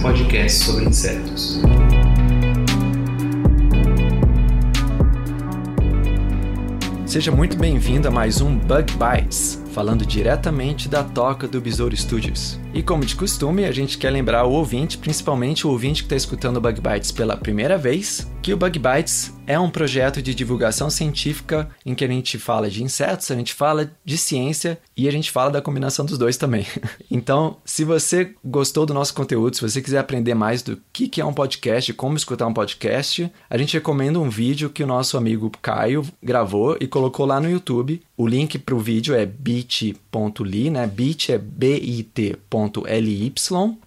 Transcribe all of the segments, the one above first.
podcast sobre insetos. Seja muito bem-vindo a mais um Bug Bites, falando diretamente da toca do Besouro Studios. E como de costume, a gente quer lembrar o ouvinte, principalmente o ouvinte que está escutando o Bug Bites pela primeira vez, que o Bug Bites é um projeto de divulgação científica em que a gente fala de insetos, a gente fala de ciência e a gente fala da combinação dos dois também. Então, se você gostou do nosso conteúdo, se você quiser aprender mais do que que é um podcast, como escutar um podcast, a gente recomenda um vídeo que o nosso amigo Caio gravou e colocou lá no YouTube. O link para o vídeo é bit.ly, né? Bit é bit.ly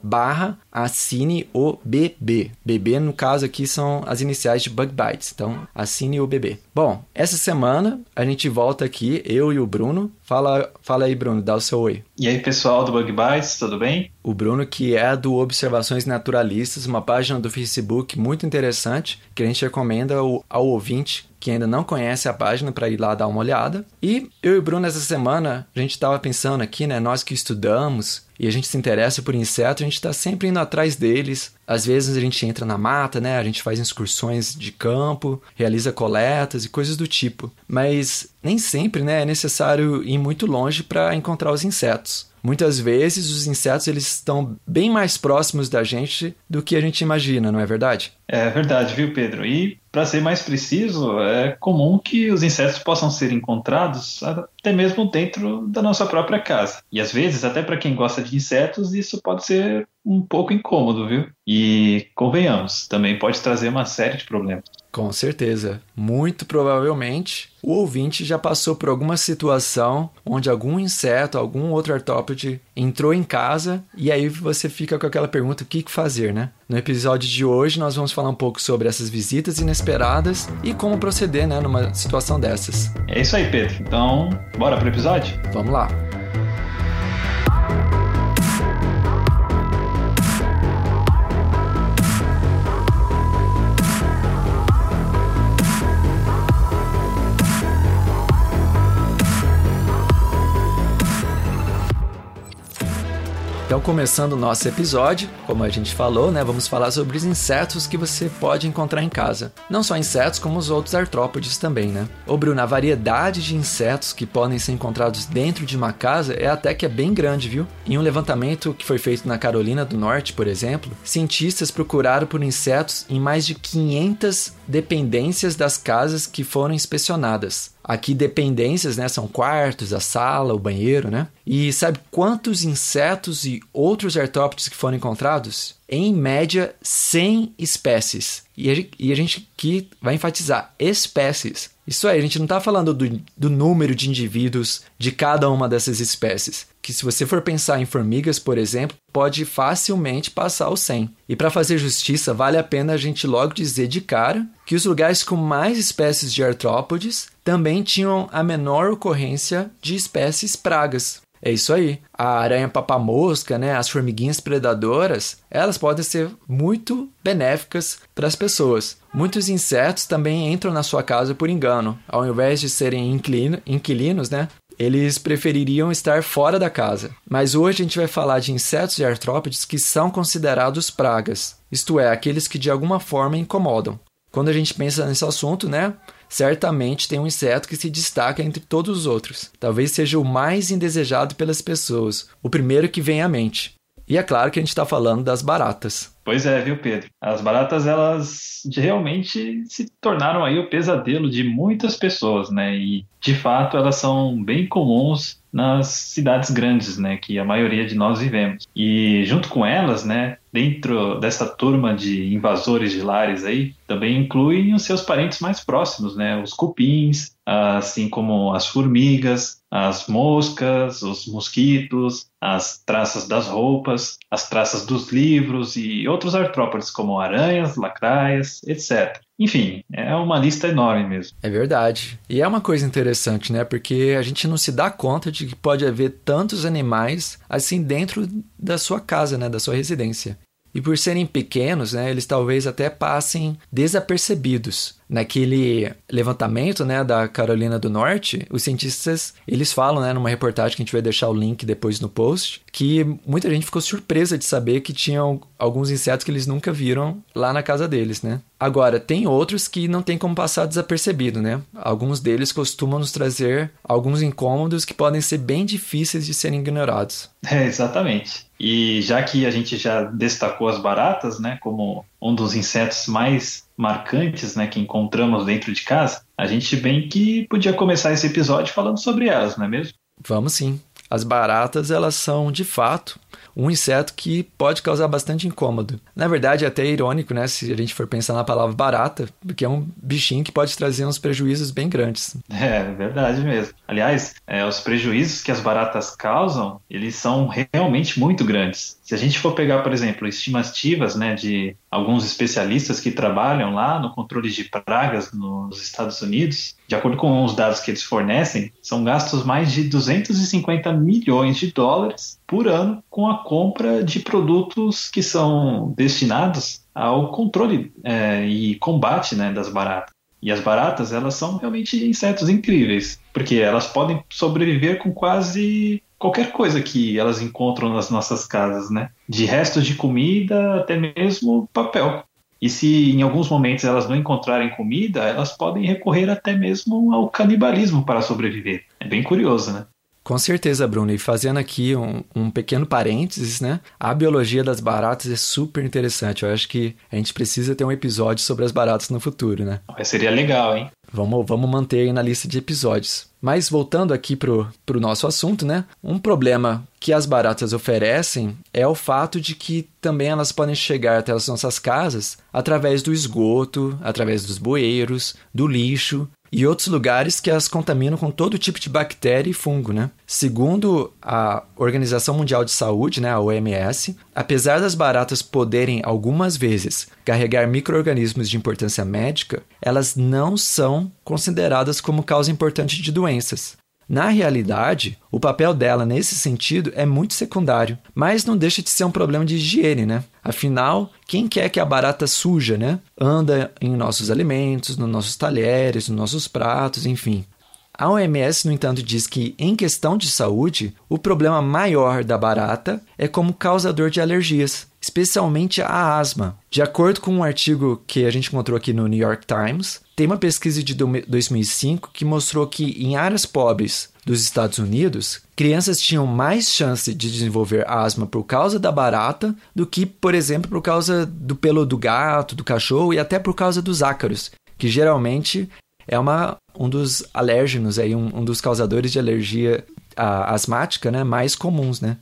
barra assine o BB. BB, no caso aqui, são as iniciais de Bug Bites. Então, assine o BB. Bom, essa semana a gente volta aqui, eu e o Bruno. Fala, fala aí, Bruno, dá o seu oi. E aí, pessoal do Bug Bites, tudo bem? O Bruno, que é do Observações Naturalistas, uma página do Facebook muito interessante, que a gente recomenda ao, ao ouvinte que ainda não conhece a página para ir lá dar uma olhada. E eu e o Bruno, essa semana, a gente estava pensando aqui, né? Nós que estudamos e a gente se interessa por insetos, a gente está sempre indo atrás deles. Às vezes a gente entra na mata, né? A gente faz excursões de campo, realiza coletas e coisas do tipo. Mas nem sempre, né, é necessário ir muito longe para encontrar os insetos. Muitas vezes os insetos eles estão bem mais próximos da gente do que a gente imagina, não é verdade? É verdade, viu, Pedro? E, para ser mais preciso, é comum que os insetos possam ser encontrados até mesmo dentro da nossa própria casa. E às vezes, até para quem gosta de insetos, isso pode ser um pouco incômodo, viu? E convenhamos, também pode trazer uma série de problemas. Com certeza. Muito provavelmente o ouvinte já passou por alguma situação onde algum inseto, algum outro artrópode entrou em casa e aí você fica com aquela pergunta: o que fazer, né? No episódio de hoje nós vamos falar um pouco sobre essas visitas inesperadas e como proceder, né, numa situação dessas. É isso aí, Pedro. Então, bora pro episódio? Vamos lá. Então, começando o nosso episódio, como a gente falou, né, vamos falar sobre os insetos que você pode encontrar em casa. Não só insetos, como os outros artrópodes também, né? Ô Bruno, a variedade de insetos que podem ser encontrados dentro de uma casa é até que é bem grande, viu? Em um levantamento que foi feito na Carolina do Norte, por exemplo, cientistas procuraram por insetos em mais de 500 dependências das casas que foram inspecionadas. Aqui dependências, né, são quartos, a sala, o banheiro, né? E sabe quantos insetos e outros artrópodes que foram encontrados? Em média, 100 espécies. E a gente, aqui vai enfatizar espécies. Isso aí, a gente não está falando do, do número de indivíduos de cada uma dessas espécies. Que se você for pensar em formigas, por exemplo, pode facilmente passar os 100. E para fazer justiça, vale a pena a gente logo dizer de cara que os lugares com mais espécies de artrópodes também tinham a menor ocorrência de espécies pragas. É isso aí. A aranha papamosca, né, as formiguinhas predadoras, elas podem ser muito benéficas para as pessoas. Muitos insetos também entram na sua casa por engano. Ao invés de serem inquilinos, né, eles prefeririam estar fora da casa. Mas hoje a gente vai falar de insetos e artrópodes que são considerados pragas, isto é, aqueles que de alguma forma incomodam. Quando a gente pensa nesse assunto, né, certamente tem um inseto que se destaca entre todos os outros. Talvez seja o mais indesejado pelas pessoas, o primeiro que vem à mente. E é claro que a gente está falando das baratas. Pois é, viu, Pedro? As baratas, elas realmente se tornaram aí o pesadelo de muitas pessoas, né? E, de fato, elas são bem comuns nas cidades grandes, né? Que a maioria de nós vivemos. E, junto com elas, né? Dentro dessa turma de invasores de lares aí, também incluem os seus parentes mais próximos, né? Os cupins, assim como as formigas, as moscas, os mosquitos, as traças das roupas, as traças dos livros e outros artrópodes como aranhas, lacraias, etc. Enfim, é uma lista enorme mesmo. É verdade. E é uma coisa interessante, né? Porque a gente não se dá conta de que pode haver tantos animais assim dentro da sua casa, né? Da sua residência. E por serem pequenos, né, eles talvez até passem desapercebidos. Naquele levantamento né, da Carolina do Norte, os cientistas eles falam, né, numa reportagem que a gente vai deixar o link depois no post, que muita gente ficou surpresa de saber que tinham alguns insetos que eles nunca viram lá na casa deles, né? Agora, tem outros que não tem como passar desapercebido, né? Alguns deles costumam nos trazer alguns incômodos que podem ser bem difíceis de serem ignorados. É, exatamente. E já que a gente já destacou as baratas, né, como um dos insetos mais marcantes, né, que encontramos dentro de casa, a gente bem que podia começar esse episódio falando sobre elas, não é mesmo? Vamos sim. As baratas, elas são, de fato, um inseto que pode causar bastante incômodo. Na verdade, é até irônico, né, se a gente for pensar na palavra barata, porque é um bichinho que pode trazer uns prejuízos bem grandes. É, verdade mesmo. Aliás, é, os prejuízos que as baratas causam, eles são realmente muito grandes. Se a gente for pegar, por exemplo, estimativas né, de alguns especialistas que trabalham lá no controle de pragas nos Estados Unidos, de acordo com os dados que eles fornecem, são gastos mais de 250 milhões de dólares por ano com a compra de produtos que são destinados ao controle é, e combate né, das baratas. E as baratas, elas são realmente insetos incríveis, porque elas podem sobreviver com quase qualquer coisa que elas encontram nas nossas casas, né? De restos de comida até mesmo papel. E se em alguns momentos elas não encontrarem comida, elas podem recorrer até mesmo ao canibalismo para sobreviver. É bem curioso, né? Com certeza, Bruno. E fazendo aqui um, um, pequeno parênteses, né? A biologia das baratas é super interessante. Eu acho que a gente precisa ter um episódio sobre as baratas no futuro, né? Seria legal, hein? Vamos, vamos manter aí na lista de episódios. Mas voltando aqui pro, pro nosso assunto, né? Um problema que as baratas oferecem é o fato de que também elas podem chegar até as nossas casas através do esgoto, através dos bueiros, do lixo e outros lugares que as contaminam com todo tipo de bactéria e fungo, né? Segundo a Organização Mundial de Saúde, né, a OMS, apesar das baratas poderem algumas vezes carregar micro-organismos de importância médica, elas não são consideradas como causa importante de doenças. Na realidade, o papel dela nesse sentido é muito secundário, mas não deixa de ser um problema de higiene, né? Afinal, quem quer que a barata suja, né, anda em nossos alimentos, nos nossos talheres, nos nossos pratos, enfim. A OMS, no entanto, diz que, em questão de saúde, o problema maior da barata é como causador de alergias, especialmente a asma. De acordo com um artigo que a gente encontrou aqui no New York Times, tem uma pesquisa de 2005 que mostrou que em áreas pobres dos Estados Unidos, crianças tinham mais chance de desenvolver asma por causa da barata do que, por exemplo, por causa do pelo do gato, do cachorro e até por causa dos ácaros, que geralmente é uma, um dos alérgenos, aí, um, um dos causadores de alergia a, asmática né, mais comuns, né?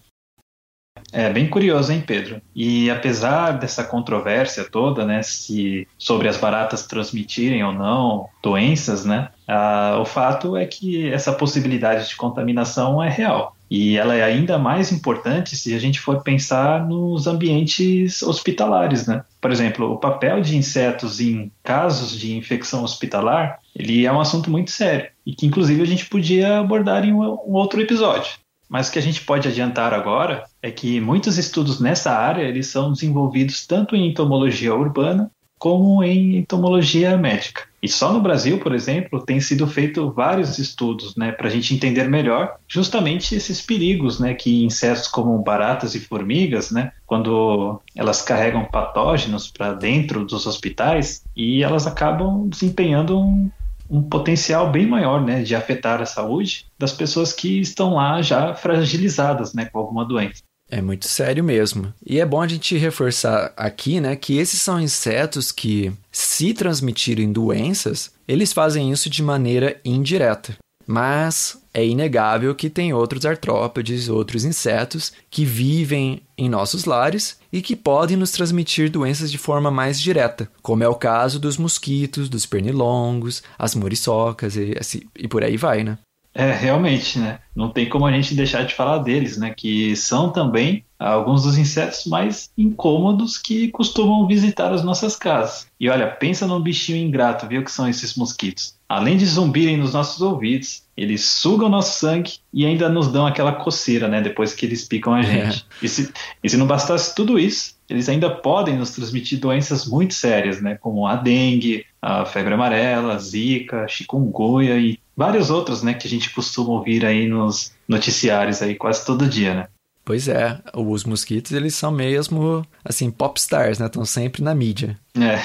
É bem curioso, hein, Pedro? E apesar dessa controvérsia toda, né, se sobre as baratas transmitirem ou não doenças, né, ah, o fato é que essa possibilidade de contaminação é real. E ela é ainda mais importante se a gente for pensar nos ambientes hospitalares, né? Por exemplo, o papel de insetos em casos de infecção hospitalar, ele é um assunto muito sério e que inclusive a gente podia abordar em um outro episódio. Mas o que a gente pode adiantar agora é que muitos estudos nessa área eles são desenvolvidos tanto em entomologia urbana como em entomologia médica. E só no Brasil, por exemplo, tem sido feito vários estudos, né, para a gente entender melhor justamente esses perigos, né, que insetos como baratas e formigas, né, quando elas carregam patógenos para dentro dos hospitais e elas acabam desempenhando um, um potencial bem maior né, de afetar a saúde das pessoas que estão lá já fragilizadas né, com alguma doença. É muito sério mesmo. E é bom a gente reforçar aqui, né, que esses são insetos que, se transmitirem doenças, eles fazem isso de maneira indireta. Mas é inegável que tem outros artrópodes, outros insetos que vivem em nossos lares e que podem nos transmitir doenças de forma mais direta, como é o caso dos mosquitos, dos pernilongos, as muriçocas e, assim, e por aí vai, né? É, realmente, né? Não tem como a gente deixar de falar deles, né? Que são também alguns dos insetos mais incômodos que costumam visitar as nossas casas. E olha, pensa num bichinho ingrato, viu que são esses mosquitos. Além de zumbirem nos nossos ouvidos, eles sugam nosso sangue e ainda nos dão aquela coceira, né? Depois que eles picam a gente. É. E, se, e se não bastasse tudo isso, eles ainda podem nos transmitir doenças muito sérias, né? Como a dengue, a febre amarela, a zika, chikungunya e várias outras, né? Que a gente costuma ouvir aí nos noticiários aí quase todo dia, né? Pois é, os mosquitos eles são mesmo assim popstars, né? Estão sempre na mídia. É.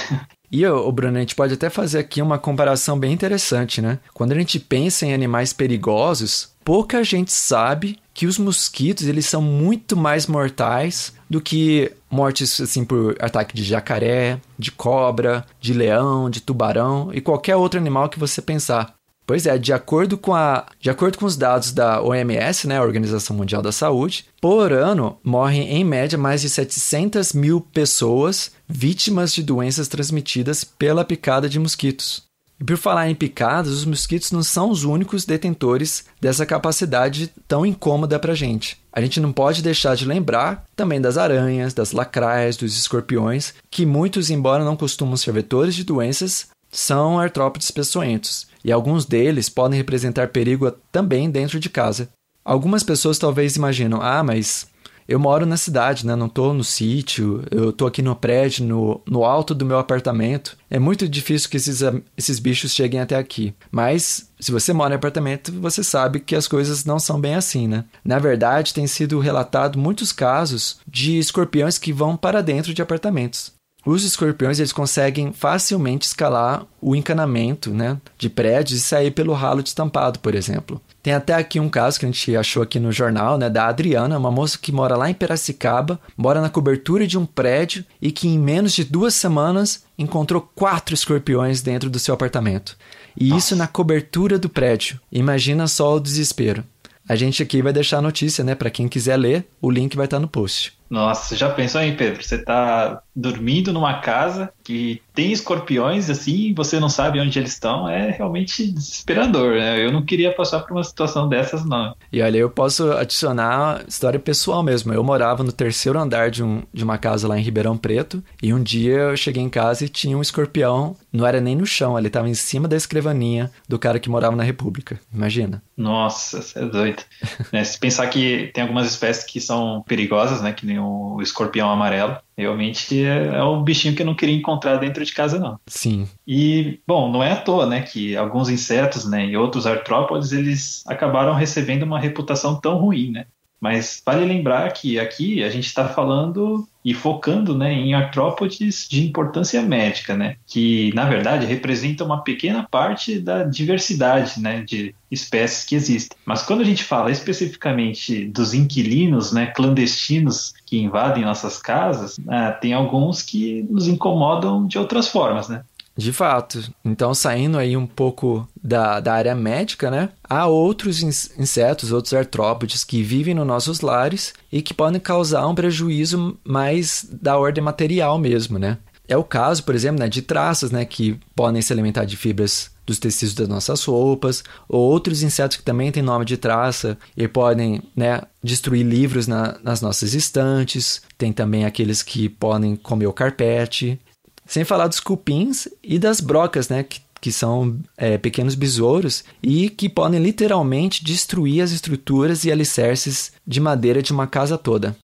E o Bruno, a gente pode até fazer aqui uma comparação bem interessante, né? Quando a gente pensa em animais perigosos, pouca gente sabe que os mosquitos eles são muito mais mortais do que mortes assim por ataque de jacaré, de cobra, de leão, de tubarão e qualquer outro animal que você pensar. Pois é, de acordo com, a, de acordo com os dados da OMS, né, a Organização Mundial da Saúde, por ano morrem em média mais de 700 mil pessoas vítimas de doenças transmitidas pela picada de mosquitos. E por falar em picadas, os mosquitos não são os únicos detentores dessa capacidade tão incômoda para gente. A gente não pode deixar de lembrar também das aranhas, das lacraias, dos escorpiões, que muitos, embora não costumam ser vetores de doenças, são artrópodes peçonhentos e alguns deles podem representar perigo também dentro de casa. Algumas pessoas talvez imaginam: ah, mas eu moro na cidade, né? Não estou no sítio, eu estou aqui no prédio, no, no alto do meu apartamento. É muito difícil que esses, esses bichos cheguem até aqui. Mas se você mora em apartamento, você sabe que as coisas não são bem assim, né? Na verdade, tem sido relatado muitos casos de escorpiões que vão para dentro de apartamentos. Os escorpiões eles conseguem facilmente escalar o encanamento né, de prédios e sair pelo ralo destampado, por exemplo. Tem até aqui um caso que a gente achou aqui no jornal, né, da Adriana, uma moça que mora lá em Piracicaba, mora na cobertura de um prédio e que em menos de duas semanas encontrou quatro escorpiões dentro do seu apartamento. E Nossa. isso na cobertura do prédio. Imagina só o desespero. A gente aqui vai deixar a notícia, né, para quem quiser ler, o link vai estar no post. Nossa, já pensou aí, Pedro? Você tá dormindo numa casa que tem escorpiões assim, e você não sabe onde eles estão, é realmente desesperador, né? Eu não queria passar por uma situação dessas, não. E olha, eu posso adicionar história pessoal mesmo. Eu morava no terceiro andar de, um, de uma casa lá em Ribeirão Preto, e um dia eu cheguei em casa e tinha um escorpião, não era nem no chão, ele estava em cima da escrivaninha do cara que morava na República. Imagina. Nossa, você é doido. né? Se pensar que tem algumas espécies que são perigosas, né? Que nem o escorpião amarelo. Realmente é, é um bichinho que eu não queria encontrar dentro de casa, não. Sim. E, bom, não é à toa, né, que alguns insetos, né, e outros artrópodes, eles acabaram recebendo uma reputação tão ruim, né? Mas vale lembrar que aqui a gente está falando e focando né, em artrópodes de importância médica, né, que na verdade representam uma pequena parte da diversidade né, de espécies que existem. Mas quando a gente fala especificamente dos inquilinos né, clandestinos que invadem nossas casas, né, tem alguns que nos incomodam de outras formas, né? De fato. Então, saindo aí um pouco da, da área médica, né? Há outros insetos, outros artrópodes que vivem nos nossos lares e que podem causar um prejuízo mais da ordem material mesmo, né? É o caso, por exemplo, né, de traças, né, que podem se alimentar de fibras dos tecidos das nossas roupas, ou outros insetos que também têm nome de traça e podem né, destruir livros na, nas nossas estantes. Tem também aqueles que podem comer o carpete. Sem falar dos cupins e das brocas, né? Que, que são é, pequenos besouros e que podem literalmente destruir as estruturas e alicerces de madeira de uma casa toda.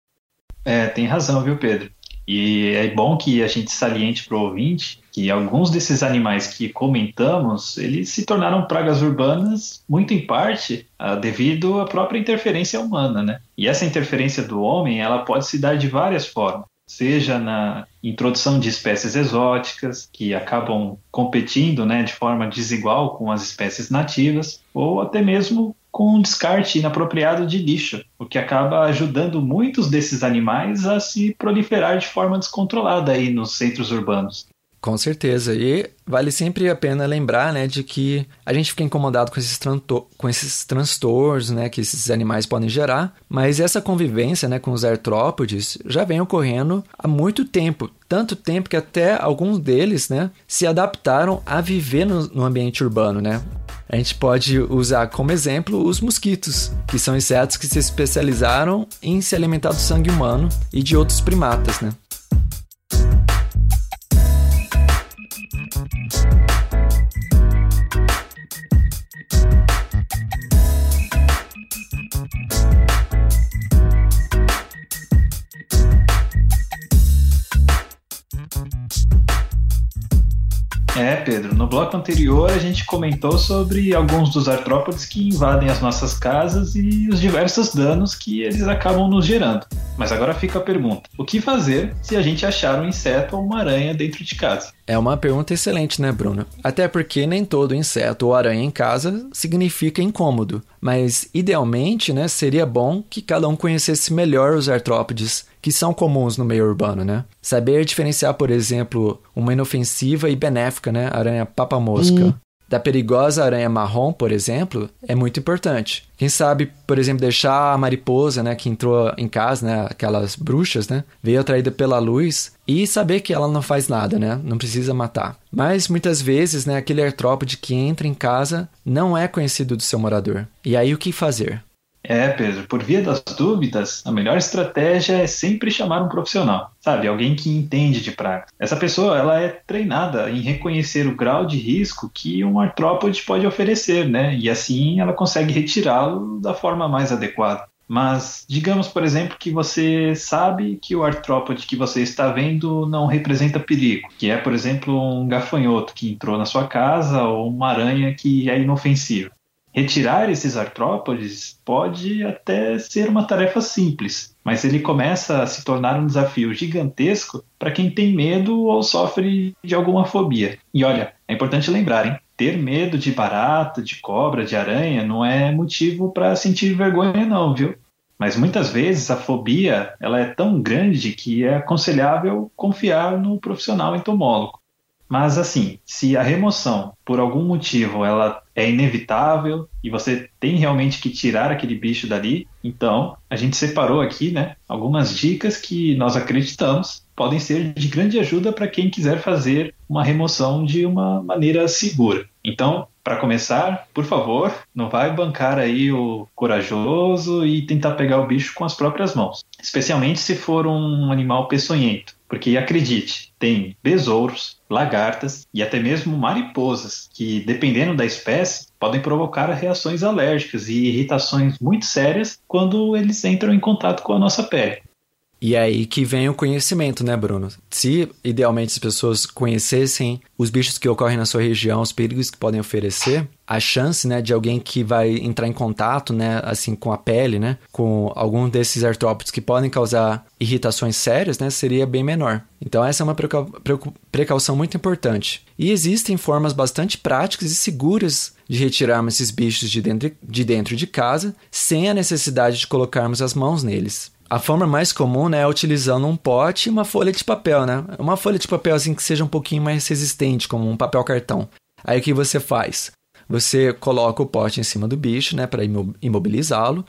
É, tem razão, viu, Pedro? E é bom que a gente saliente para o ouvinte que alguns desses animais que comentamos, eles se tornaram pragas urbanas muito em parte uh, devido à própria interferência humana, né? E essa interferência do homem, ela pode se dar de várias formas seja na introdução de espécies exóticas que acabam competindo né, de forma desigual com as espécies nativas, ou até mesmo com um descarte inapropriado de lixo, o que acaba ajudando muitos desses animais a se proliferar de forma descontrolada aí nos centros urbanos. Com certeza. E vale sempre a pena lembrar, né, de que a gente fica incomodado com esses, com esses transtornos, né, que esses animais podem gerar, mas essa convivência, né, com os artrópodes já vem ocorrendo há muito tempo. Tanto tempo que até alguns deles, né, se adaptaram a viver no, no ambiente urbano, né? A gente pode usar como exemplo os mosquitos, que são insetos que se especializaram em se alimentar do sangue humano e de outros primatas, né? É, Pedro, no bloco anterior a gente comentou sobre alguns dos artrópodes que invadem as nossas casas e os diversos danos que eles acabam nos gerando. Mas agora fica a pergunta: o que fazer se a gente achar um inseto ou uma aranha dentro de casa? É uma pergunta excelente, né, Bruno? Até porque nem todo inseto ou aranha em casa significa incômodo, mas idealmente, né, seria bom que cada um conhecesse melhor os artrópodes que são comuns no meio urbano, né? Saber diferenciar, por exemplo, uma inofensiva e benéfica, né, aranha papa-mosca. Hum da perigosa aranha marrom, por exemplo, é muito importante. Quem sabe, por exemplo, deixar a mariposa, né, que entrou em casa, né, aquelas bruxas, né, veio atraída pela luz e saber que ela não faz nada, né, não precisa matar. Mas muitas vezes, né, aquele artrópode que entra em casa não é conhecido do seu morador. E aí o que fazer? É, Pedro, por via das dúvidas, a melhor estratégia é sempre chamar um profissional, sabe? Alguém que entende de praga. Essa pessoa, ela é treinada em reconhecer o grau de risco que um artrópode pode oferecer, né? E assim ela consegue retirá-lo da forma mais adequada. Mas digamos, por exemplo, que você sabe que o artrópode que você está vendo não representa perigo, que é, por exemplo, um gafanhoto que entrou na sua casa ou uma aranha que é inofensiva. Retirar esses artrópodes pode até ser uma tarefa simples, mas ele começa a se tornar um desafio gigantesco para quem tem medo ou sofre de alguma fobia. E olha, é importante lembrar, hein? Ter medo de barata, de cobra, de aranha não é motivo para sentir vergonha não, viu? Mas muitas vezes a fobia ela é tão grande que é aconselhável confiar no profissional entomólogo. Mas assim, se a remoção, por algum motivo, ela é inevitável e você tem realmente que tirar aquele bicho dali, então a gente separou aqui, né, algumas dicas que nós acreditamos podem ser de grande ajuda para quem quiser fazer uma remoção de uma maneira segura. Então, para começar, por favor, não vai bancar aí o corajoso e tentar pegar o bicho com as próprias mãos, especialmente se for um animal peçonhento. Porque acredite, tem besouros, lagartas e até mesmo mariposas que, dependendo da espécie, podem provocar reações alérgicas e irritações muito sérias quando eles entram em contato com a nossa pele. E é aí que vem o conhecimento, né, Bruno? Se idealmente as pessoas conhecessem os bichos que ocorrem na sua região, os perigos que podem oferecer, a chance, né, de alguém que vai entrar em contato, né, assim, com a pele, né, com algum desses artrópodes que podem causar irritações sérias, né, seria bem menor. Então essa é uma precaução muito importante. E existem formas bastante práticas e seguras de retirarmos esses bichos de dentro de, dentro de casa sem a necessidade de colocarmos as mãos neles. A forma mais comum né, é utilizando um pote e uma folha de papel, né? Uma folha de papel assim que seja um pouquinho mais resistente, como um papel cartão. Aí o que você faz? Você coloca o pote em cima do bicho, né, para imobilizá-lo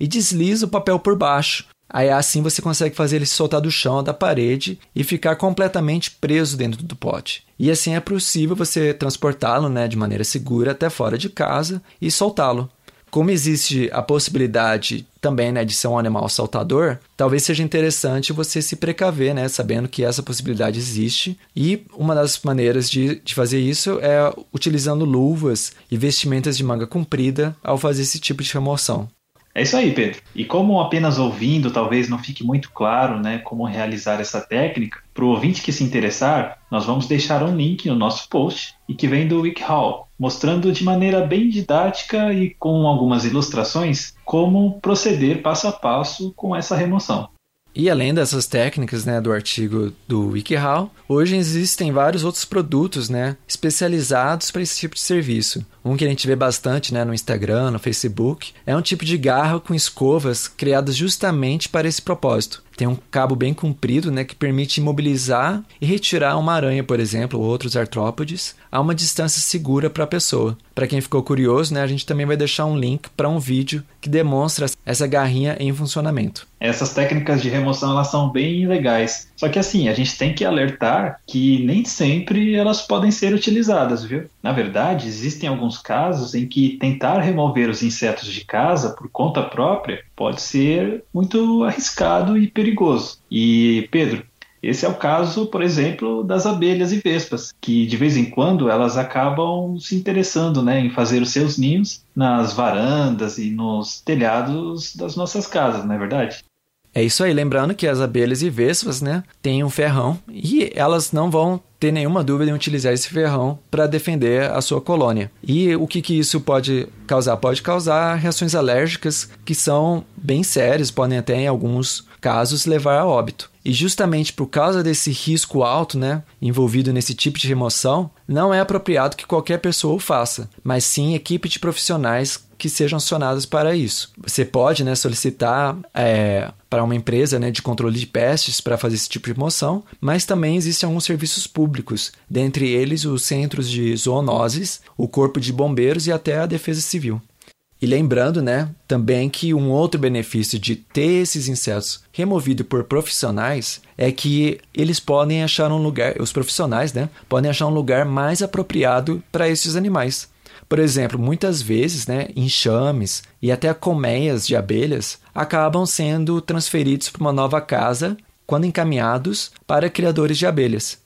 e desliza o papel por baixo. Aí assim você consegue fazer ele soltar do chão, da parede e ficar completamente preso dentro do pote. E assim é possível você transportá-lo, né, de maneira segura até fora de casa e soltá-lo como existe a possibilidade também né, de ser um animal saltador, talvez seja interessante você se precaver, né, sabendo que essa possibilidade existe. E uma das maneiras de, de fazer isso é utilizando luvas e vestimentas de manga comprida ao fazer esse tipo de remoção. É isso aí, Pedro. E como apenas ouvindo talvez não fique muito claro né, como realizar essa técnica, para o ouvinte que se interessar, nós vamos deixar um link no nosso post e que vem do WikiHow, mostrando de maneira bem didática e com algumas ilustrações como proceder passo a passo com essa remoção. E além dessas técnicas né, do artigo do WikiHow, hoje existem vários outros produtos né, especializados para esse tipo de serviço. Um que a gente vê bastante né, no Instagram, no Facebook, é um tipo de garra com escovas criadas justamente para esse propósito, tem um cabo bem comprido, né, que permite imobilizar e retirar uma aranha, por exemplo, ou outros artrópodes, a uma distância segura para a pessoa. Para quem ficou curioso, né, a gente também vai deixar um link para um vídeo que demonstra essa garrinha em funcionamento. Essas técnicas de remoção elas são bem legais. Só que assim, a gente tem que alertar que nem sempre elas podem ser utilizadas, viu? Na verdade, existem alguns casos em que tentar remover os insetos de casa por conta própria pode ser muito arriscado e perigoso. E Pedro, esse é o caso, por exemplo, das abelhas e vespas, que de vez em quando elas acabam se interessando né, em fazer os seus ninhos nas varandas e nos telhados das nossas casas, não é verdade? É isso aí, lembrando que as abelhas e vespas, né, têm um ferrão e elas não vão ter nenhuma dúvida em utilizar esse ferrão para defender a sua colônia. E o que, que isso pode causar? Pode causar reações alérgicas que são bem sérias, podem até em alguns casos levar a óbito. E justamente por causa desse risco alto, né, envolvido nesse tipo de remoção, não é apropriado que qualquer pessoa o faça, mas sim equipe de profissionais que sejam acionados para isso. Você pode né, solicitar é, para uma empresa né, de controle de pestes para fazer esse tipo de remoção, mas também existem alguns serviços públicos, dentre eles os centros de zoonoses, o Corpo de Bombeiros e até a Defesa Civil. E lembrando, né, também que um outro benefício de ter esses insetos removidos por profissionais é que eles podem achar um lugar, os profissionais, né, podem achar um lugar mais apropriado para esses animais. Por exemplo, muitas vezes, né, enxames e até colmeias de abelhas acabam sendo transferidos para uma nova casa quando encaminhados para criadores de abelhas.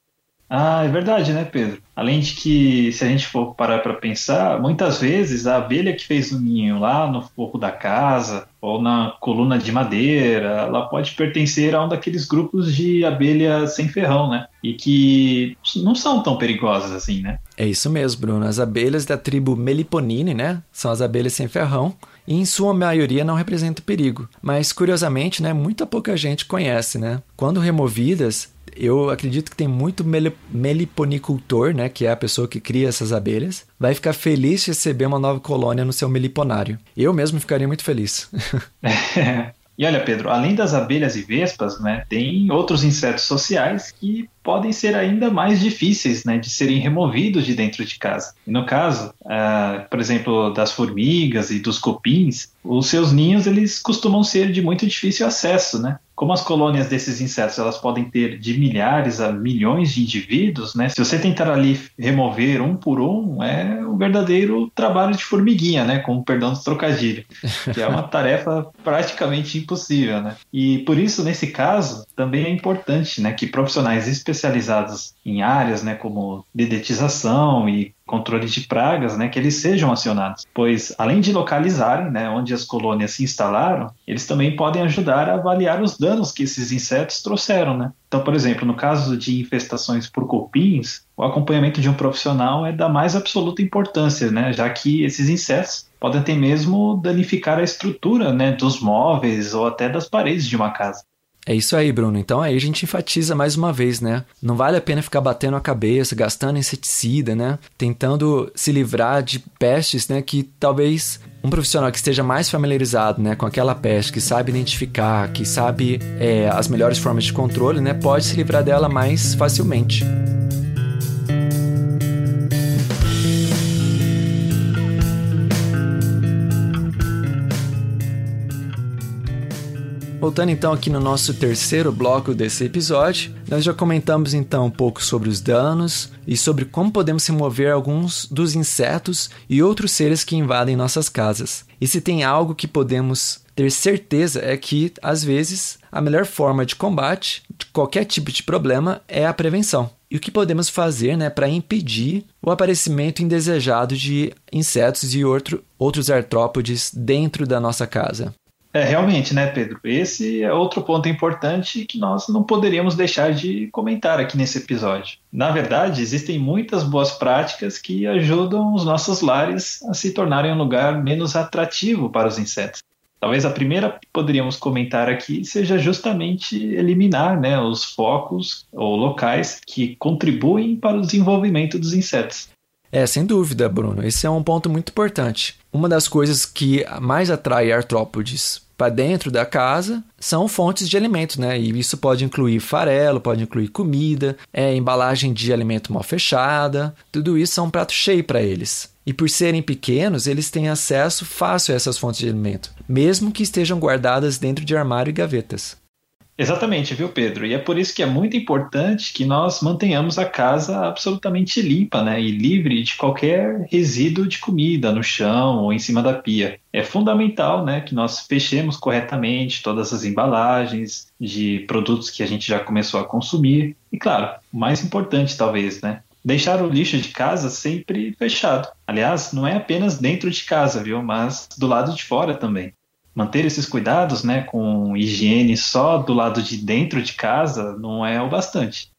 Ah, é verdade, né, Pedro? Além de que, se a gente for parar para pensar, muitas vezes a abelha que fez o ninho lá no forro da casa ou na coluna de madeira, ela pode pertencer a um daqueles grupos de abelhas sem ferrão, né? E que não são tão perigosas assim, né? É isso mesmo, Bruno. As abelhas da tribo Meliponine, né? São as abelhas sem ferrão e em sua maioria não representam perigo. Mas curiosamente, né, muita pouca gente conhece, né? Quando removidas, eu acredito que tem muito meliponicultor, né, que é a pessoa que cria essas abelhas, vai ficar feliz de receber uma nova colônia no seu meliponário. Eu mesmo ficaria muito feliz. E olha, Pedro, além das abelhas e vespas, né, tem outros insetos sociais que podem ser ainda mais difíceis né, de serem removidos de dentro de casa. E no caso, uh, por exemplo, das formigas e dos cupins, os seus ninhos eles costumam ser de muito difícil acesso, né? Como as colônias desses insetos elas podem ter de milhares a milhões de indivíduos, né? Se você tentar ali remover um por um, é um verdadeiro trabalho de formiguinha, né? Com perdão do trocadilho, que é uma tarefa praticamente impossível, né? E por isso, nesse caso, também é importante, né, que profissionais especializados em áreas, né, como dedetização e controle de pragas, né, que eles sejam acionados, pois além de localizarem, né, onde as colônias se instalaram, eles também podem ajudar a avaliar os danos que esses insetos trouxeram, né? Então, por exemplo, no caso de infestações por cupins, o acompanhamento de um profissional é da mais absoluta importância, né, já que esses insetos podem até mesmo danificar a estrutura, né, dos móveis ou até das paredes de uma casa. É isso aí, Bruno. Então aí a gente enfatiza mais uma vez, né? Não vale a pena ficar batendo a cabeça, gastando inseticida, né? Tentando se livrar de pestes, né? Que talvez um profissional que esteja mais familiarizado né, com aquela peste, que sabe identificar, que sabe é, as melhores formas de controle, né, pode se livrar dela mais facilmente. Voltando então aqui no nosso terceiro bloco desse episódio, nós já comentamos então um pouco sobre os danos e sobre como podemos remover alguns dos insetos e outros seres que invadem nossas casas. E se tem algo que podemos ter certeza é que, às vezes, a melhor forma de combate de qualquer tipo de problema é a prevenção. E o que podemos fazer né, para impedir o aparecimento indesejado de insetos e outro, outros artrópodes dentro da nossa casa? É, realmente, né, Pedro? Esse é outro ponto importante que nós não poderíamos deixar de comentar aqui nesse episódio. Na verdade, existem muitas boas práticas que ajudam os nossos lares a se tornarem um lugar menos atrativo para os insetos. Talvez a primeira que poderíamos comentar aqui seja justamente eliminar né, os focos ou locais que contribuem para o desenvolvimento dos insetos. É, sem dúvida, Bruno. Esse é um ponto muito importante. Uma das coisas que mais atrai artrópodes para dentro da casa são fontes de alimento, né? E isso pode incluir farelo, pode incluir comida, é, embalagem de alimento mal fechada. Tudo isso é um prato cheio para eles. E por serem pequenos, eles têm acesso fácil a essas fontes de alimento, mesmo que estejam guardadas dentro de armário e gavetas. Exatamente, viu, Pedro? E é por isso que é muito importante que nós mantenhamos a casa absolutamente limpa, né? E livre de qualquer resíduo de comida no chão ou em cima da pia. É fundamental, né, que nós fechemos corretamente todas as embalagens de produtos que a gente já começou a consumir. E claro, o mais importante talvez, né? Deixar o lixo de casa sempre fechado. Aliás, não é apenas dentro de casa, viu? Mas do lado de fora também manter esses cuidados, né, com higiene só do lado de dentro de casa não é o bastante.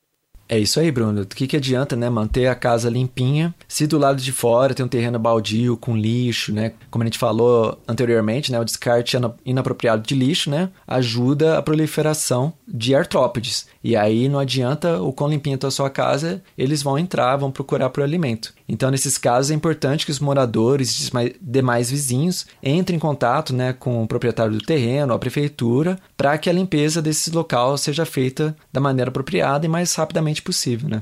É isso aí, Bruno. O que, que adianta, né, manter a casa limpinha se do lado de fora tem um terreno baldio com lixo, né? Como a gente falou anteriormente, né, o descarte inapropriado de lixo, né, ajuda a proliferação de artrópodes. E aí não adianta o quão limpinha está a sua casa, eles vão entrar, vão procurar por alimento. Então, nesses casos, é importante que os moradores e demais vizinhos entrem em contato né, com o proprietário do terreno, a prefeitura, para que a limpeza desse local seja feita da maneira apropriada e mais rapidamente possível. Né?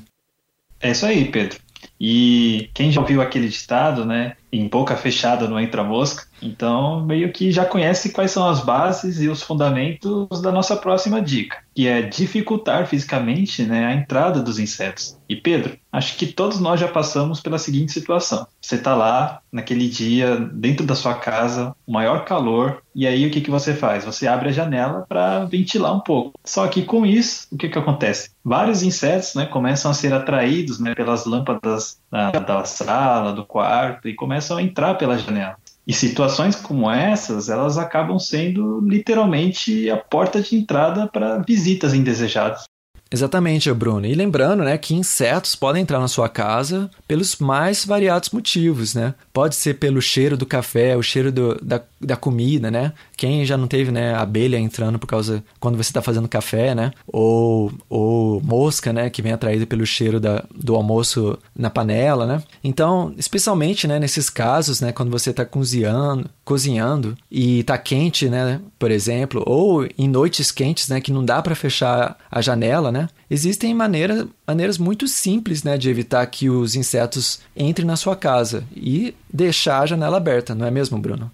É isso aí, Pedro. E quem já ouviu aquele ditado, né? Em boca fechada não entra mosca. Então, meio que já conhece quais são as bases e os fundamentos da nossa próxima dica, que é dificultar fisicamente né, a entrada dos insetos. E Pedro, acho que todos nós já passamos pela seguinte situação: você está lá naquele dia dentro da sua casa, o maior calor, e aí o que, que você faz? Você abre a janela para ventilar um pouco. Só que com isso, o que, que acontece? Vários insetos né, começam a ser atraídos né, pelas lâmpadas da, da sala, do quarto, e começam a entrar pela janela. E situações como essas, elas acabam sendo literalmente a porta de entrada para visitas indesejadas. Exatamente, Bruno. E lembrando, né, que insetos podem entrar na sua casa pelos mais variados motivos, né? Pode ser pelo cheiro do café, o cheiro do, da, da comida, né? Quem já não teve, né, abelha entrando por causa quando você está fazendo café, né? Ou, ou mosca, né, que vem atraída pelo cheiro da, do almoço na panela, né? Então, especialmente, né, nesses casos, né, quando você está cozinhando, cozinhando e está quente, né, por exemplo, ou em noites quentes, né, que não dá para fechar a janela, né? Né? Existem maneira, maneiras muito simples né, de evitar que os insetos entrem na sua casa e deixar a janela aberta, não é mesmo, Bruno?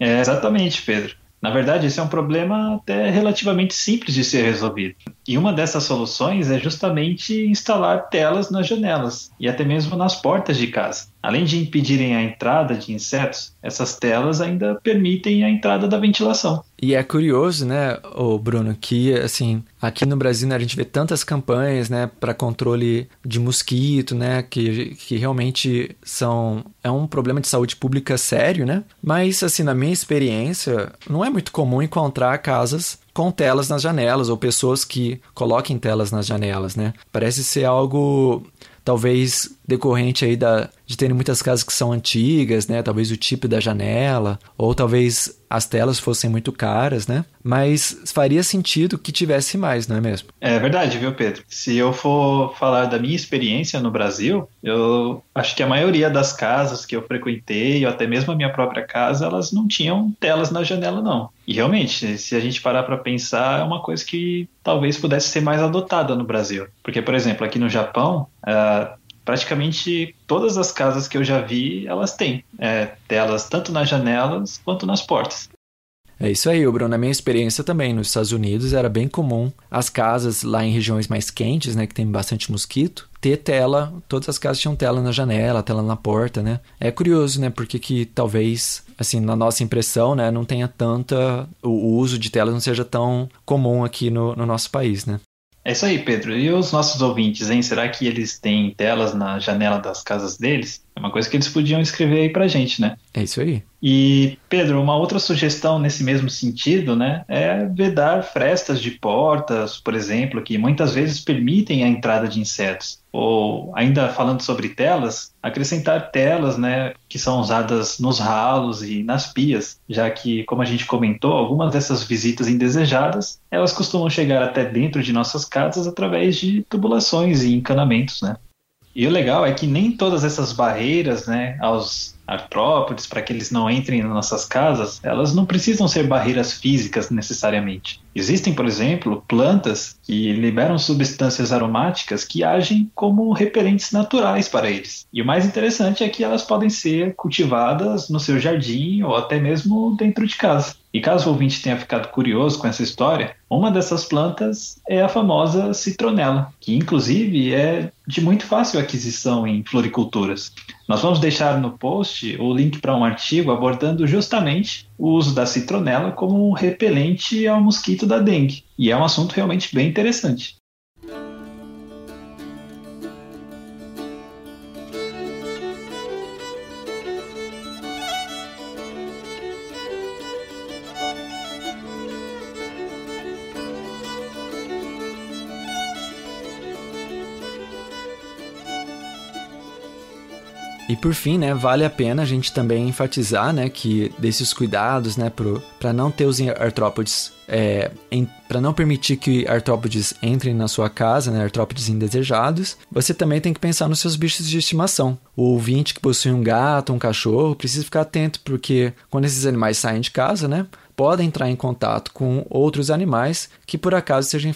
É, exatamente, Pedro. Na verdade, esse é um problema até relativamente simples de ser resolvido. E uma dessas soluções é justamente instalar telas nas janelas e até mesmo nas portas de casa. Além de impedirem a entrada de insetos, essas telas ainda permitem a entrada da ventilação. E é curioso, né, o Bruno, que assim, aqui no Brasil né, a gente vê tantas campanhas, né, para controle de mosquito, né, que, que realmente são é um problema de saúde pública sério, né? Mas assim, na minha experiência, não é muito comum encontrar casas com telas nas janelas ou pessoas que coloquem telas nas janelas, né? Parece ser algo talvez decorrente aí da, de terem muitas casas que são antigas, né? Talvez o tipo da janela, ou talvez as telas fossem muito caras, né? Mas faria sentido que tivesse mais, não é mesmo? É verdade, viu, Pedro? Se eu for falar da minha experiência no Brasil, eu acho que a maioria das casas que eu frequentei, ou até mesmo a minha própria casa, elas não tinham telas na janela, não. E realmente, se a gente parar para pensar, é uma coisa que talvez pudesse ser mais adotada no Brasil. Porque, por exemplo, aqui no Japão, uh, praticamente todas as casas que eu já vi, elas têm é, telas tanto nas janelas quanto nas portas. É isso aí, Bruno. Na minha experiência também, nos Estados Unidos era bem comum as casas lá em regiões mais quentes, né, que tem bastante mosquito, ter tela, todas as casas tinham tela na janela, tela na porta, né? É curioso, né, porque que talvez, assim, na nossa impressão, né, não tenha tanta, o uso de telas não seja tão comum aqui no, no nosso país, né? É isso aí, Pedro. E os nossos ouvintes, hein? Será que eles têm telas na janela das casas deles? É uma coisa que eles podiam escrever aí pra gente, né? É isso aí. E, Pedro, uma outra sugestão nesse mesmo sentido, né, é vedar frestas de portas, por exemplo, que muitas vezes permitem a entrada de insetos. Ou, ainda falando sobre telas, acrescentar telas, né, que são usadas nos ralos e nas pias, já que, como a gente comentou, algumas dessas visitas indesejadas, elas costumam chegar até dentro de nossas casas através de tubulações e encanamentos, né? E o legal é que nem todas essas barreiras, né, aos artrópodes, para que eles não entrem nas nossas casas, elas não precisam ser barreiras físicas necessariamente. Existem, por exemplo, plantas que liberam substâncias aromáticas que agem como repelentes naturais para eles. E o mais interessante é que elas podem ser cultivadas no seu jardim ou até mesmo dentro de casa. E caso o ouvinte tenha ficado curioso com essa história, uma dessas plantas é a famosa citronela, que inclusive é de muito fácil aquisição em floriculturas. Nós vamos deixar no post o link para um artigo abordando justamente o uso da citronela como um repelente ao mosquito da dengue. E é um assunto realmente bem interessante. Por fim, né, vale a pena a gente também enfatizar, né, que desses cuidados, né, para não ter os artrópodes, é, para não permitir que artrópodes entrem na sua casa, né, artrópodes indesejados, você também tem que pensar nos seus bichos de estimação. O ouvinte que possui um gato, um cachorro, precisa ficar atento porque quando esses animais saem de casa, né, podem entrar em contato com outros animais que por acaso sejam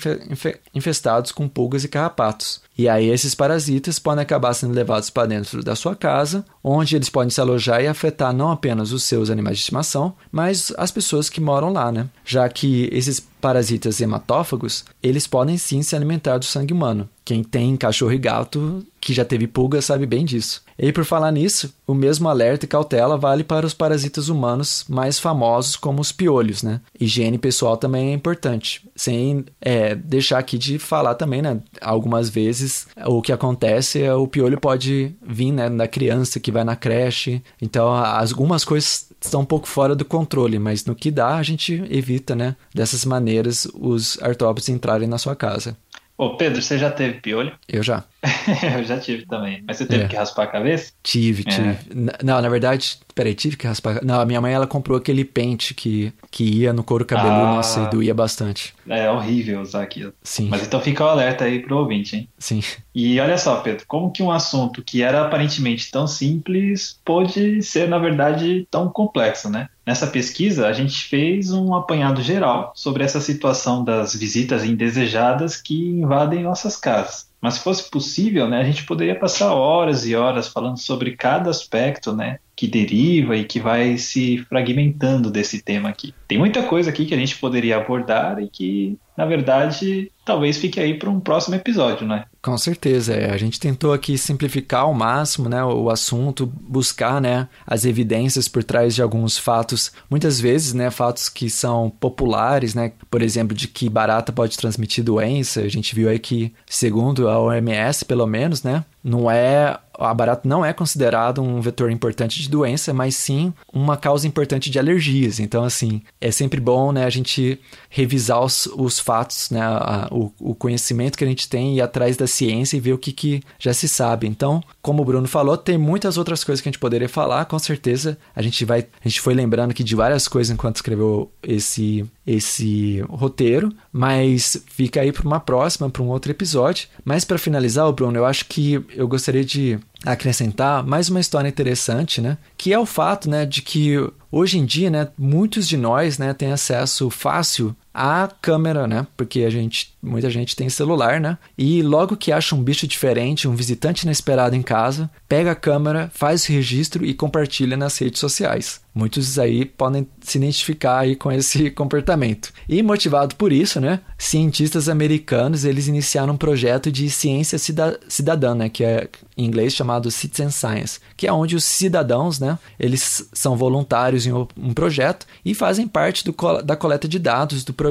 infestados com pulgas e carrapatos. E aí esses parasitas podem acabar sendo levados para dentro da sua casa, onde eles podem se alojar e afetar não apenas os seus animais de estimação, mas as pessoas que moram lá, né? Já que esses parasitas hematófagos, eles podem sim se alimentar do sangue humano. Quem tem cachorro e gato que já teve pulga sabe bem disso. E por falar nisso, o mesmo alerta e cautela vale para os parasitas humanos mais famosos como os piolhos, né? Higiene pessoal também é importante. Sem é, deixar aqui de falar também, né? Algumas vezes o que acontece é o piolho pode vir né, da criança que vai na creche. Então algumas coisas estão um pouco fora do controle, mas no que dá a gente evita, né? Dessas maneiras os artrópodes entrarem na sua casa. Ô, Pedro, você já teve piolho? Eu já. eu já tive também. Mas você teve É. que raspar a cabeça? Tive, É. tive. Não, na verdade, peraí, tive que raspar. Não, a minha mãe ela comprou aquele pente que, que ia no couro cabeludo, Ah. nossa, e doía bastante. É horrível usar aquilo. Sim, Mas então fica o alerta aí pro ouvinte, hein? sim. E olha só, Pedro, como que um assunto que era aparentemente tão simples pôde ser, na verdade, tão complexo, né? Nessa pesquisa, a gente fez um apanhado geral sobre essa situação das visitas indesejadas que invadem nossas casas. Mas se fosse possível, né, a gente poderia passar horas e horas falando sobre cada aspecto, né, que deriva e que vai se fragmentando desse tema aqui. Tem muita coisa aqui que a gente poderia abordar e que, na verdade, talvez fique aí para um próximo episódio, né? Com certeza, é. A gente tentou aqui simplificar ao máximo, né, o assunto, buscar, né, as evidências por trás de alguns fatos, muitas vezes, né, fatos que são populares, né, por exemplo, de que barata pode transmitir doença. A gente viu aí que, segundo a OMS, pelo menos, né, não é a barata não é considerado um vetor importante de doença, mas sim uma causa importante de alergias. Então, assim, é sempre bom, né, a gente revisar os, os fatos, né, a- o, o conhecimento que a gente tem e ir atrás da ciência e ver o que, que já se sabe. Então, como o Bruno falou, tem muitas outras coisas que a gente poderia falar, com certeza. A gente vai, a gente foi lembrando aqui de várias coisas enquanto escreveu esse esse roteiro, mas fica aí para uma próxima, para um outro episódio. Mas para finalizar, Bruno, eu acho que eu gostaria de acrescentar mais uma história interessante, né? Que é o fato, né, de que hoje em dia, né, muitos de nós, né, têm acesso fácil à câmera, né? Porque a gente, muita gente tem celular, né? E logo que acha um bicho diferente, um visitante inesperado em casa, pega a câmera, faz o registro e compartilha nas redes sociais. Muitos aí podem se identificar aí com esse comportamento. E motivado por isso, né, cientistas americanos eles iniciaram um projeto de ciência cida- cidadã, né, que é em inglês chamado Citizen Science, que é onde os cidadãos, né, eles são voluntários em um projeto e fazem parte do da coleta de dados do projeto,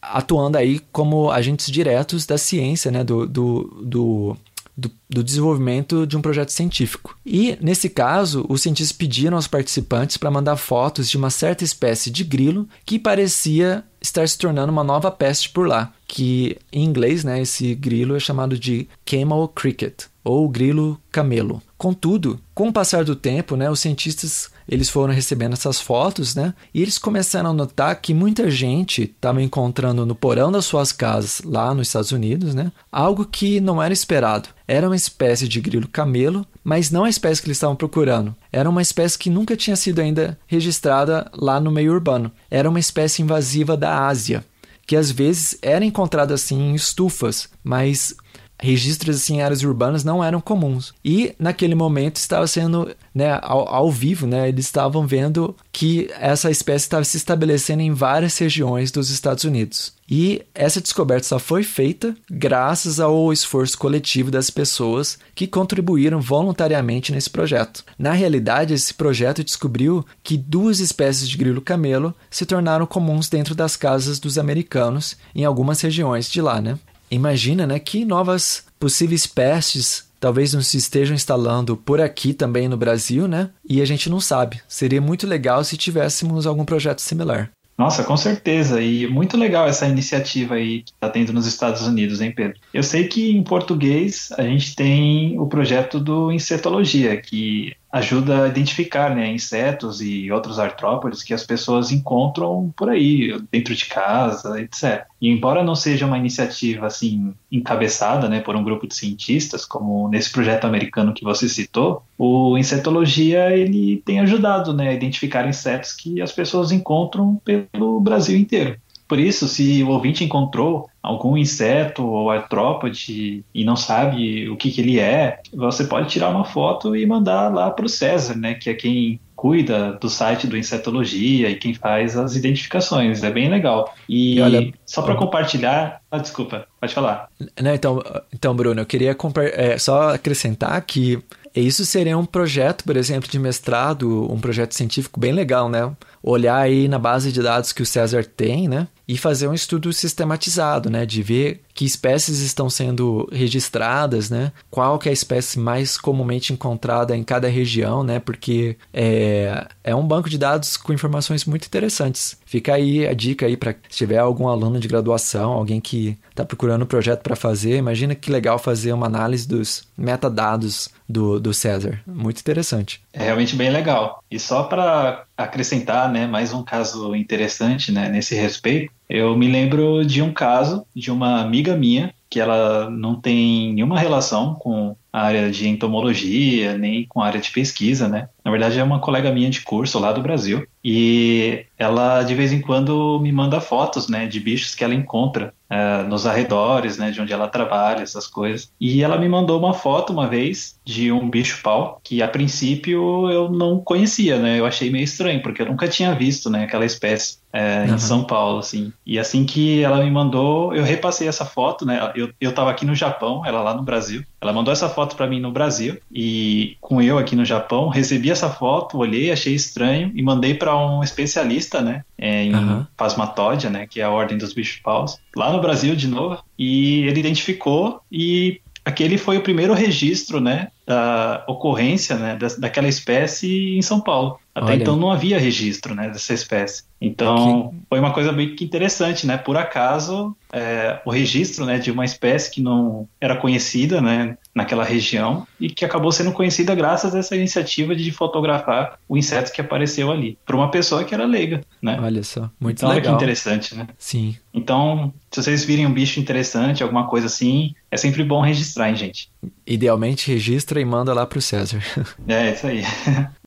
atuando aí como agentes diretos da ciência, né, do, do, do do, do desenvolvimento de um projeto científico. E, nesse caso, os cientistas pediram aos participantes para mandar fotos de uma certa espécie de grilo que parecia estar se tornando uma nova peste por lá, que em inglês, né, esse grilo é chamado de camel cricket. ou grilo camelo. Contudo, com o passar do tempo, né, os cientistas eles foram recebendo essas fotos, né, e eles começaram a notar que muita gente estava encontrando no porão das suas casas lá nos Estados Unidos, né, algo que não era esperado. Era uma espécie de grilo camelo, mas não a espécie que eles estavam procurando. Era uma espécie que nunca tinha sido ainda registrada lá no meio urbano. Era uma espécie invasiva da Ásia que às vezes era encontrada assim em estufas, mas registros assim, em áreas urbanas não eram comuns. E naquele momento estava sendo, né, ao, ao, vivo, né, eles estavam vendo que essa espécie estava se estabelecendo em várias regiões dos Estados Unidos. E essa descoberta só foi feita graças ao esforço coletivo das pessoas que contribuíram voluntariamente nesse projeto. Na realidade, esse projeto descobriu que duas espécies de grilo camelo se tornaram comuns dentro das casas dos americanos em algumas regiões de lá, né? Imagina, né, que novas possíveis espécies talvez não se estejam instalando por aqui também no Brasil, né? E a gente não sabe. Seria muito legal se tivéssemos algum projeto similar. Nossa, com certeza. E muito legal essa iniciativa aí que está tendo nos Estados Unidos, hein, Pedro? Eu sei que em português a gente tem o projeto do Insetologia, que ajuda a identificar né, insetos e outros artrópodes que as pessoas encontram por aí, dentro de casa, etc. E embora não seja uma iniciativa assim encabeçada né, por um grupo de cientistas, como nesse projeto americano que você citou, o Insetologia ele tem ajudado né, a identificar insetos que as pessoas encontram pelo Brasil inteiro. Por isso, se o ouvinte encontrou algum inseto ou artrópode e não sabe o que, que ele é, você pode tirar uma foto e mandar lá para o César, né, que é quem cuida do site do Insetologia e quem faz as identificações. É bem legal. E, e olha, só para compartilhar. Ah, desculpa, pode falar. Não, então, então, Bruno, eu queria é, só acrescentar que isso seria um projeto, por exemplo, de mestrado, um projeto científico bem legal, né? Olhar aí na base de dados que o César tem, né? E fazer um estudo sistematizado, né, de ver que espécies estão sendo registradas, né, qual que é a espécie mais comumente encontrada em cada região, né, porque é, é um banco de dados com informações muito interessantes. Fica aí a dica aí para se tiver algum aluno de graduação, alguém que está procurando um projeto para fazer, imagina que legal fazer uma análise dos metadados do, do César. Muito interessante. É realmente bem legal. E só para acrescentar, né, mais um caso interessante, né, nesse respeito, eu me lembro de um caso de uma amiga minha que ela não tem nenhuma relação com a área de entomologia, nem com a área de pesquisa, né? Na verdade, é uma colega minha de curso lá do Brasil. E ela, de vez em quando, me manda fotos, né, de bichos que ela encontra é, nos arredores, né, de onde ela trabalha, essas coisas. E ela me mandou uma foto uma vez de um bicho-pau que, a princípio, eu não conhecia, né? Eu achei meio estranho, porque eu nunca tinha visto, né, aquela espécie é, uhum. em São Paulo, assim. E assim que ela me mandou, eu repassei essa foto, né? Eu, eu tava aqui no Japão, ela lá no Brasil. Ela mandou essa foto para mim no Brasil e com eu aqui no Japão, recebi essa foto, olhei, achei estranho e mandei para um especialista, né, é, em uhum. Pasmatódia, né, que é a ordem dos bichos-paus, lá no Brasil de novo, e ele identificou e aquele foi o primeiro registro, né, da ocorrência, né, da, daquela espécie em São Paulo. Até Olha. então não havia registro, né, dessa espécie. Então que... foi uma coisa bem interessante, né? Por acaso é, o registro, né, de uma espécie que não era conhecida, né, naquela região e que acabou sendo conhecida graças a essa iniciativa de fotografar o inseto que apareceu ali, por uma pessoa que era leiga, né? Olha só, muito então, legal. Olha que interessante, né? Sim. Então, se vocês virem um bicho interessante, alguma coisa assim, é sempre bom registrar, hein, gente? Idealmente registra e manda lá pro César. É, isso aí.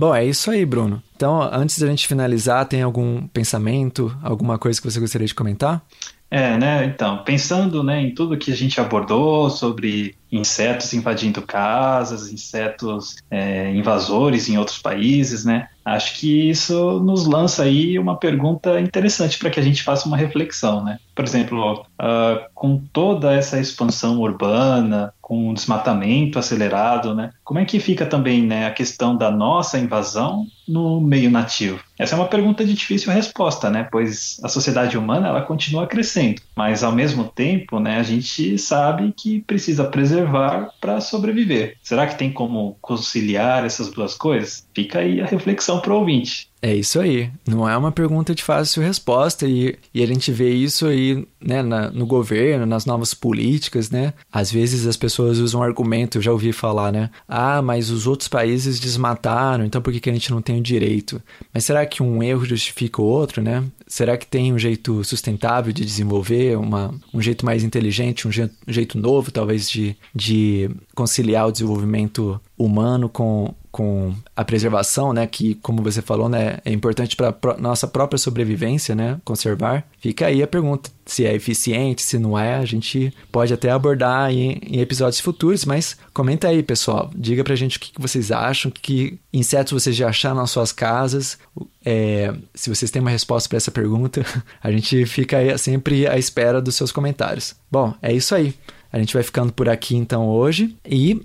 Bom, é isso aí, Bruno. Então, antes da gente finalizar, tem algum pensamento, alguma coisa que você gostaria de comentar? É, né? Então, pensando né, em tudo que a gente abordou sobre insetos invadindo casas, insetos é, invasores em outros países, né? Acho que isso nos lança aí uma pergunta interessante para que a gente faça uma reflexão, né? Por exemplo, uh, com toda essa expansão urbana, com o desmatamento acelerado, né? Como é que fica também né, a questão da nossa invasão no meio nativo? Essa é uma pergunta de difícil resposta, né? Pois a sociedade humana ela continua crescendo, mas ao mesmo tempo, né, a gente sabe que precisa preservar para sobreviver. Será que tem como conciliar essas duas coisas? Fica aí a reflexão para o ouvinte. É isso aí. Não é uma pergunta de fácil resposta e, e a gente vê isso aí né, na, no governo, nas novas políticas, né? Às vezes as pessoas usam um argumento, eu já ouvi falar, né? Ah, mas os outros países desmataram, então por que, que a gente não tem o direito? Mas será que um erro justifica o outro, né? Será que tem um jeito sustentável de desenvolver, uma, um jeito mais inteligente, um jeito, um jeito novo, talvez, de, de conciliar o desenvolvimento humano com, com a preservação, né, que como você falou, né, é importante para nossa própria sobrevivência, né, conservar. Fica aí a pergunta se é eficiente, se não é, a gente pode até abordar em, em episódios futuros, mas comenta aí, pessoal, diga pra gente o que, vocês acham, que insetos vocês já acharam nas suas casas, é, se vocês têm uma resposta para essa pergunta, a gente fica aí sempre à espera dos seus comentários. Bom, é isso aí. A gente vai ficando por aqui então hoje e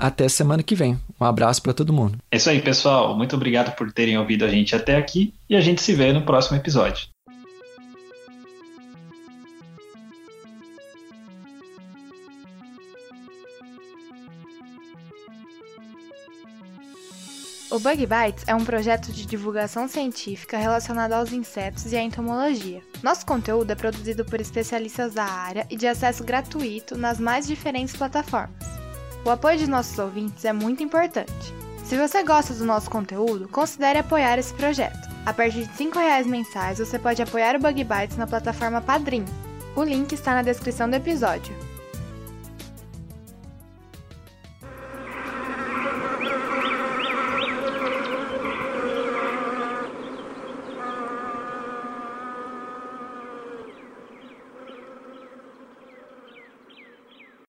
até semana que vem. Um abraço para todo mundo. É isso aí, pessoal. Muito obrigado por terem ouvido a gente até aqui e a gente se vê no próximo episódio. O Bug Bites é um projeto de divulgação científica relacionado aos insetos e à entomologia. Nosso conteúdo é produzido por especialistas da área e de acesso gratuito nas mais diferentes plataformas. O apoio de nossos ouvintes é muito importante. Se você gosta do nosso conteúdo, considere apoiar esse projeto. A partir de R$ reais mensais, você pode apoiar o Bug Bites na plataforma Padrim. O link está na descrição do episódio.